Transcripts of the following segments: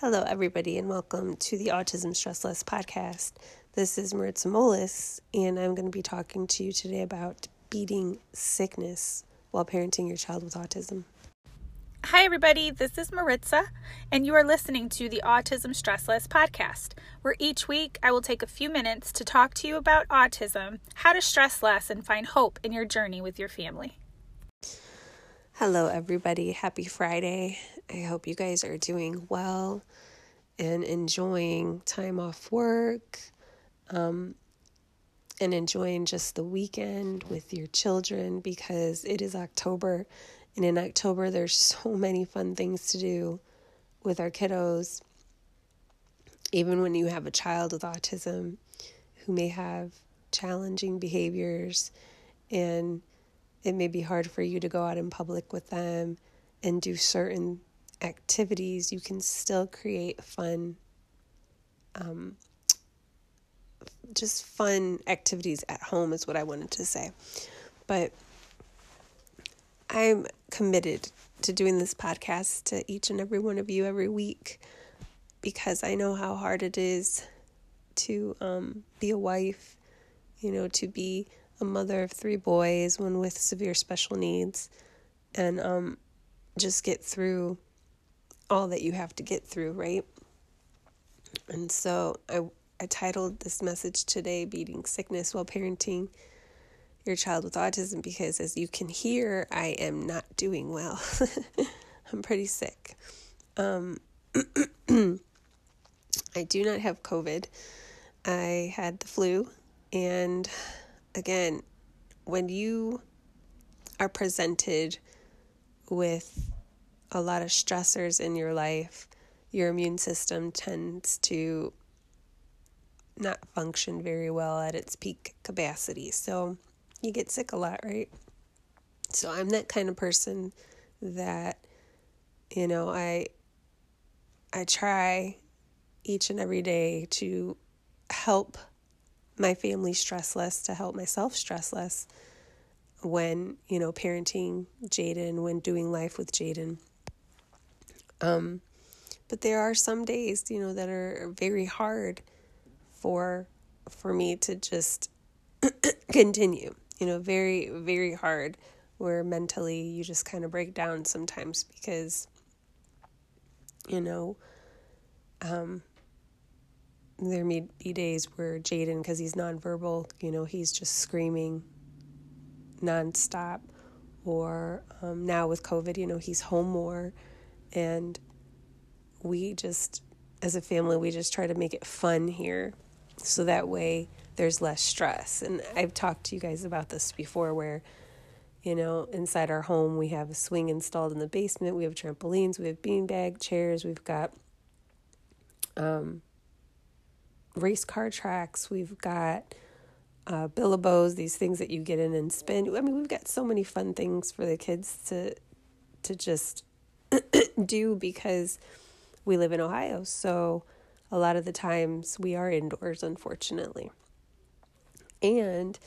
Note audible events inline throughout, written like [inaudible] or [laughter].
Hello, everybody, and welcome to the Autism Stress Less podcast. This is Maritza Molis, and I'm going to be talking to you today about beating sickness while parenting your child with autism. Hi, everybody. This is Maritza, and you are listening to the Autism Stress Less podcast, where each week I will take a few minutes to talk to you about autism, how to stress less, and find hope in your journey with your family. Hello, everybody. Happy Friday. I hope you guys are doing well and enjoying time off work um, and enjoying just the weekend with your children because it is October. And in October, there's [laughs] so many fun things to do with our kiddos. Even when you have a child with autism who may have challenging behaviors and it may be hard for you to go out in public with them and do certain activities, you can still create fun, um, just fun activities at home, is what I wanted to say. But I'm committed to doing this podcast to each and every one of you every week because I know how hard it is to um, be a wife, you know, to be a mother of three boys, one with severe special needs, and um, just get through all that you have to get through, right? And so I, I titled this message today, Beating Sickness While Parenting Your Child with Autism, because as you can hear, I am not doing well. [laughs] I'm pretty sick. Um, [clears throat] I do not have COVID. I had the flu, and again, when you are presented with a lot of stressors in your life, your immune system tends to not function very well at its peak capacity. So you get sick a lot, right? So I'm that kind of person that you know, I I try each and every day to help my family stress less, to help myself stress less when, you know, parenting Jaden, when doing life with Jaden. Um, but there are some days, you know, that are very hard for for me to just [clears throat] continue. You know, very very hard where mentally you just kind of break down sometimes because you know um there may be days where Jaden, because he's nonverbal, you know, he's just screaming nonstop. Or um, now with COVID, you know, he's home more. And we just, as a family, we just try to make it fun here. So that way there's less stress. And I've talked to you guys about this before where, you know, inside our home, we have a swing installed in the basement, we have trampolines, we have beanbag chairs, we've got um, race car tracks, we've got uh, these things that you get in and spin. I mean, we've got so many fun things for the kids to to just [coughs] do because we live in Ohio. So a lot of the times we are indoors, unfortunately. And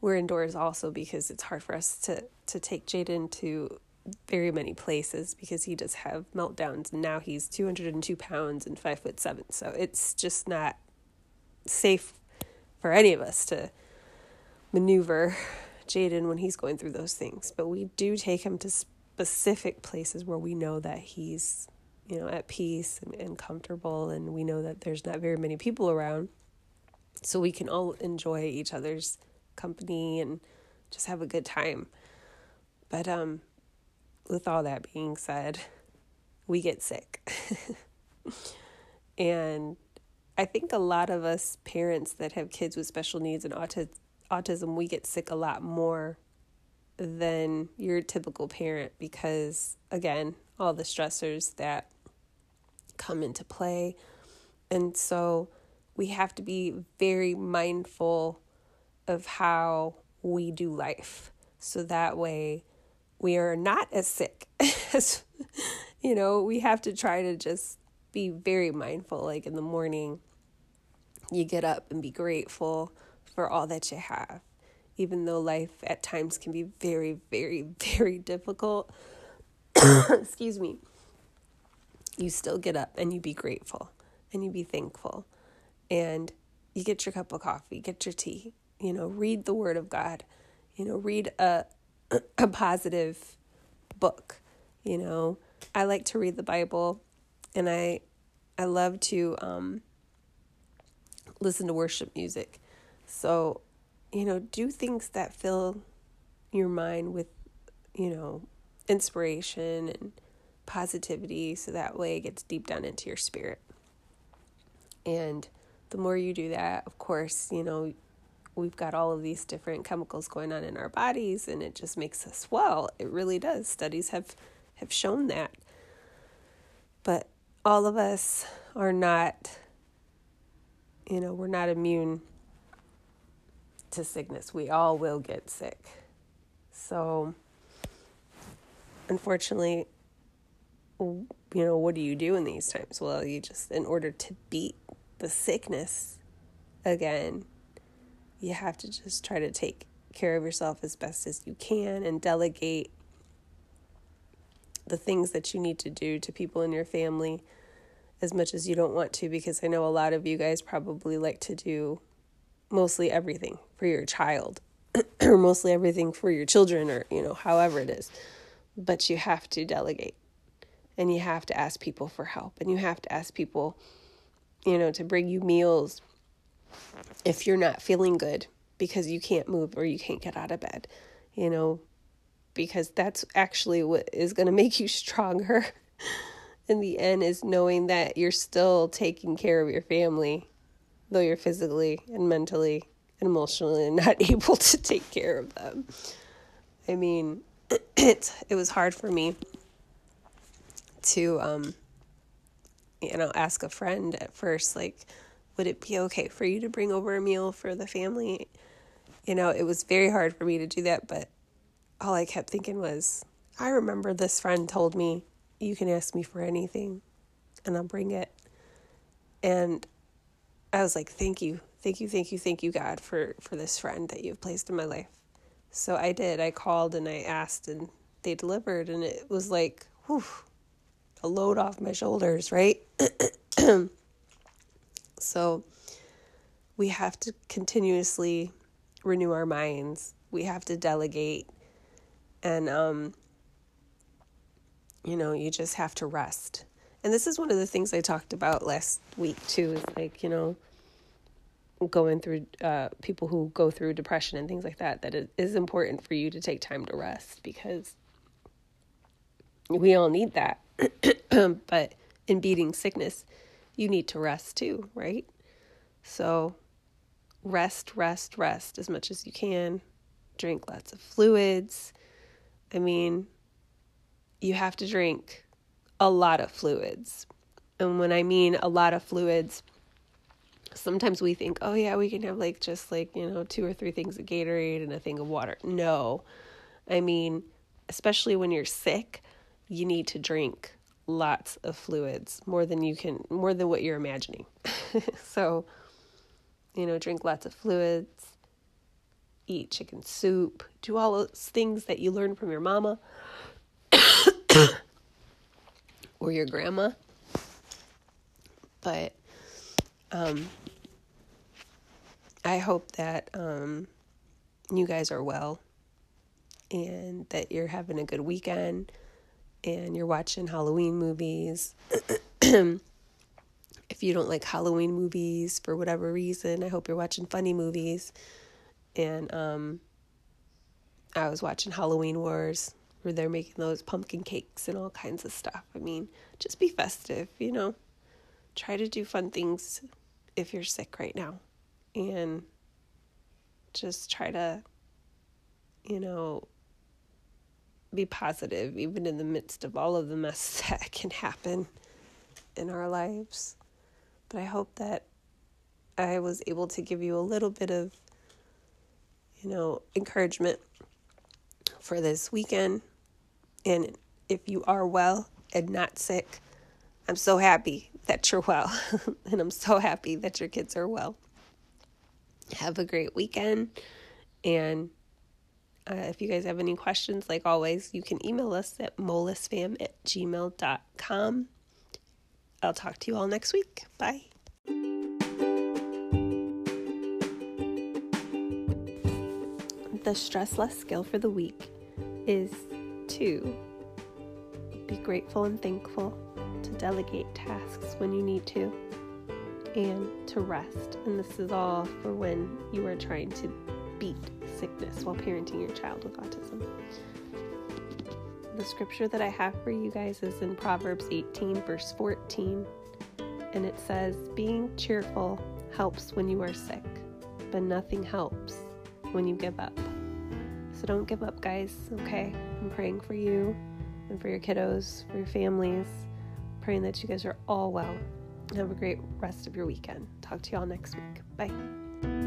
we're indoors also because it's hard for us to to take Jaden to very many places because he does have meltdowns and now he's 202 pounds and five foot seven so it's just not safe for any of us to maneuver Jaden when he's going through those things. But we do take him to specific places where we know that he's, you know, at peace and, and comfortable, and we know that there's not very many people around. So we can all enjoy each other's company and just have a good time. But um, with all that being said, we get sick. [laughs] and I think a lot of us parents that have kids with special needs and autism, autism, we get sick a lot more than your typical parent because, again, all the stressors that come into play. And so we have to be very mindful of how we do life. So that way we are not as sick [laughs] as, you know, we have to try to just be very mindful. Like in the morning, you get up and be grateful for all that you have. Even though life at times can be very, very, very difficult. [coughs] Excuse me. you still get up and you be grateful and you be thankful and you get your cup of coffee, get your tea, you know, read the word of God, you know, read a [coughs] a positive book, you know. I like to read the Bible and I I love to um listen to worship music. So, you know, do things that fill your mind with, you know, inspiration and positivity so that way it gets deep down into your spirit. And the more you do that, of course, you know, we've got all of these different chemicals going on in our bodies and it just makes us well. It really does. Studies have have shown that. But all of us are not you know, we're not immune to sickness. We all will get sick. So, unfortunately, you know, what do you do in these times? Well, you just, in order to beat the sickness again, you have to just try to take care of yourself as best as you can and delegate the things that you need to do to people in your family as much as you don't want to because I know a lot of you guys probably like to do mostly everything for your child [clears throat] or mostly everything for your children or you know however it is. But you have to delegate and you have to ask people for help and you have to ask people you know to bring you meals if you're not feeling good because you can't move or you can't get out of bed you know because that's actually what is going [laughs] to make you stronger. In the end is knowing that you're still taking care of your family, though you're physically and mentally and emotionally not [laughs] able to take care of them. I mean, it [clears throat] it was hard for me to um you know ask a friend at first like would it be okay for you to bring over a meal for the family you know it was very hard for me to do that but all i kept thinking was i remember this friend told me you can ask me for anything and I'll bring it. And I was like, thank you, thank you, thank you, thank you, God, for, for this friend that you've placed in my life. So I did. I called and I asked, and they delivered, and it was like, whew, a load off my shoulders, right? [clears throat] so we have to continuously renew our minds. We have to delegate. And um, you know, you just have to rest. And this is one of the things I talked about last week too, is like, you know, going through uh, people who go through depression and things like that, that it is important for you to take time to rest because we all need that. [clears throat] but in beating sickness, you need to rest too, right? So rest, rest, rest as much as you can. Drink lots of fluids. I mean, you have to drink a lot of fluids. And when I mean a lot of fluids, sometimes we think, oh, yeah, we can have like just like, you know, two or three things of Gatorade and a thing of water. No. I mean, especially when you're sick, you need to drink lots of fluids, more than you can, more than what you're imagining. [laughs] so, you know, drink lots of fluids, eat chicken soup, do all those things that you learn from your mama [coughs] or your grandma. But um, I hope that um, you guys are well and that you're having a good weekend and you're watching Halloween movies. [clears throat] if you don't like Halloween movies for whatever reason, I hope you're watching funny movies. And um, I was watching Halloween Wars where they're making those pumpkin cakes and all kinds of stuff. I mean, just be festive, you know. Try to do fun things if you're sick right now. And just try to, you know, be positive even in the midst of all of the mess [laughs] that can happen in our lives. But I hope that I was able to give you a little bit of, you know, encouragement for this weekend and if you are well and not sick, I'm so happy that you're well. [laughs] and I'm so happy that your kids are well. Have a great weekend. And uh, if you guys have any questions, like always, you can email us at molisfam at gmail.com. I'll talk to you all next week. Bye. The stress less skill for the week is to be grateful and thankful, to delegate tasks when you need to, and to rest. And this is all for when you are trying to beat sickness while parenting your child with autism. The scripture that I have for you guys is in Proverbs 18, verse 14, and it says, Being cheerful helps when you are sick, but nothing helps when you give up. So don't give up, guys, okay? I'm praying for you and for your kiddos, for your families, praying that you guys are all well. Have a great rest of your weekend. Talk to you all next week. Bye.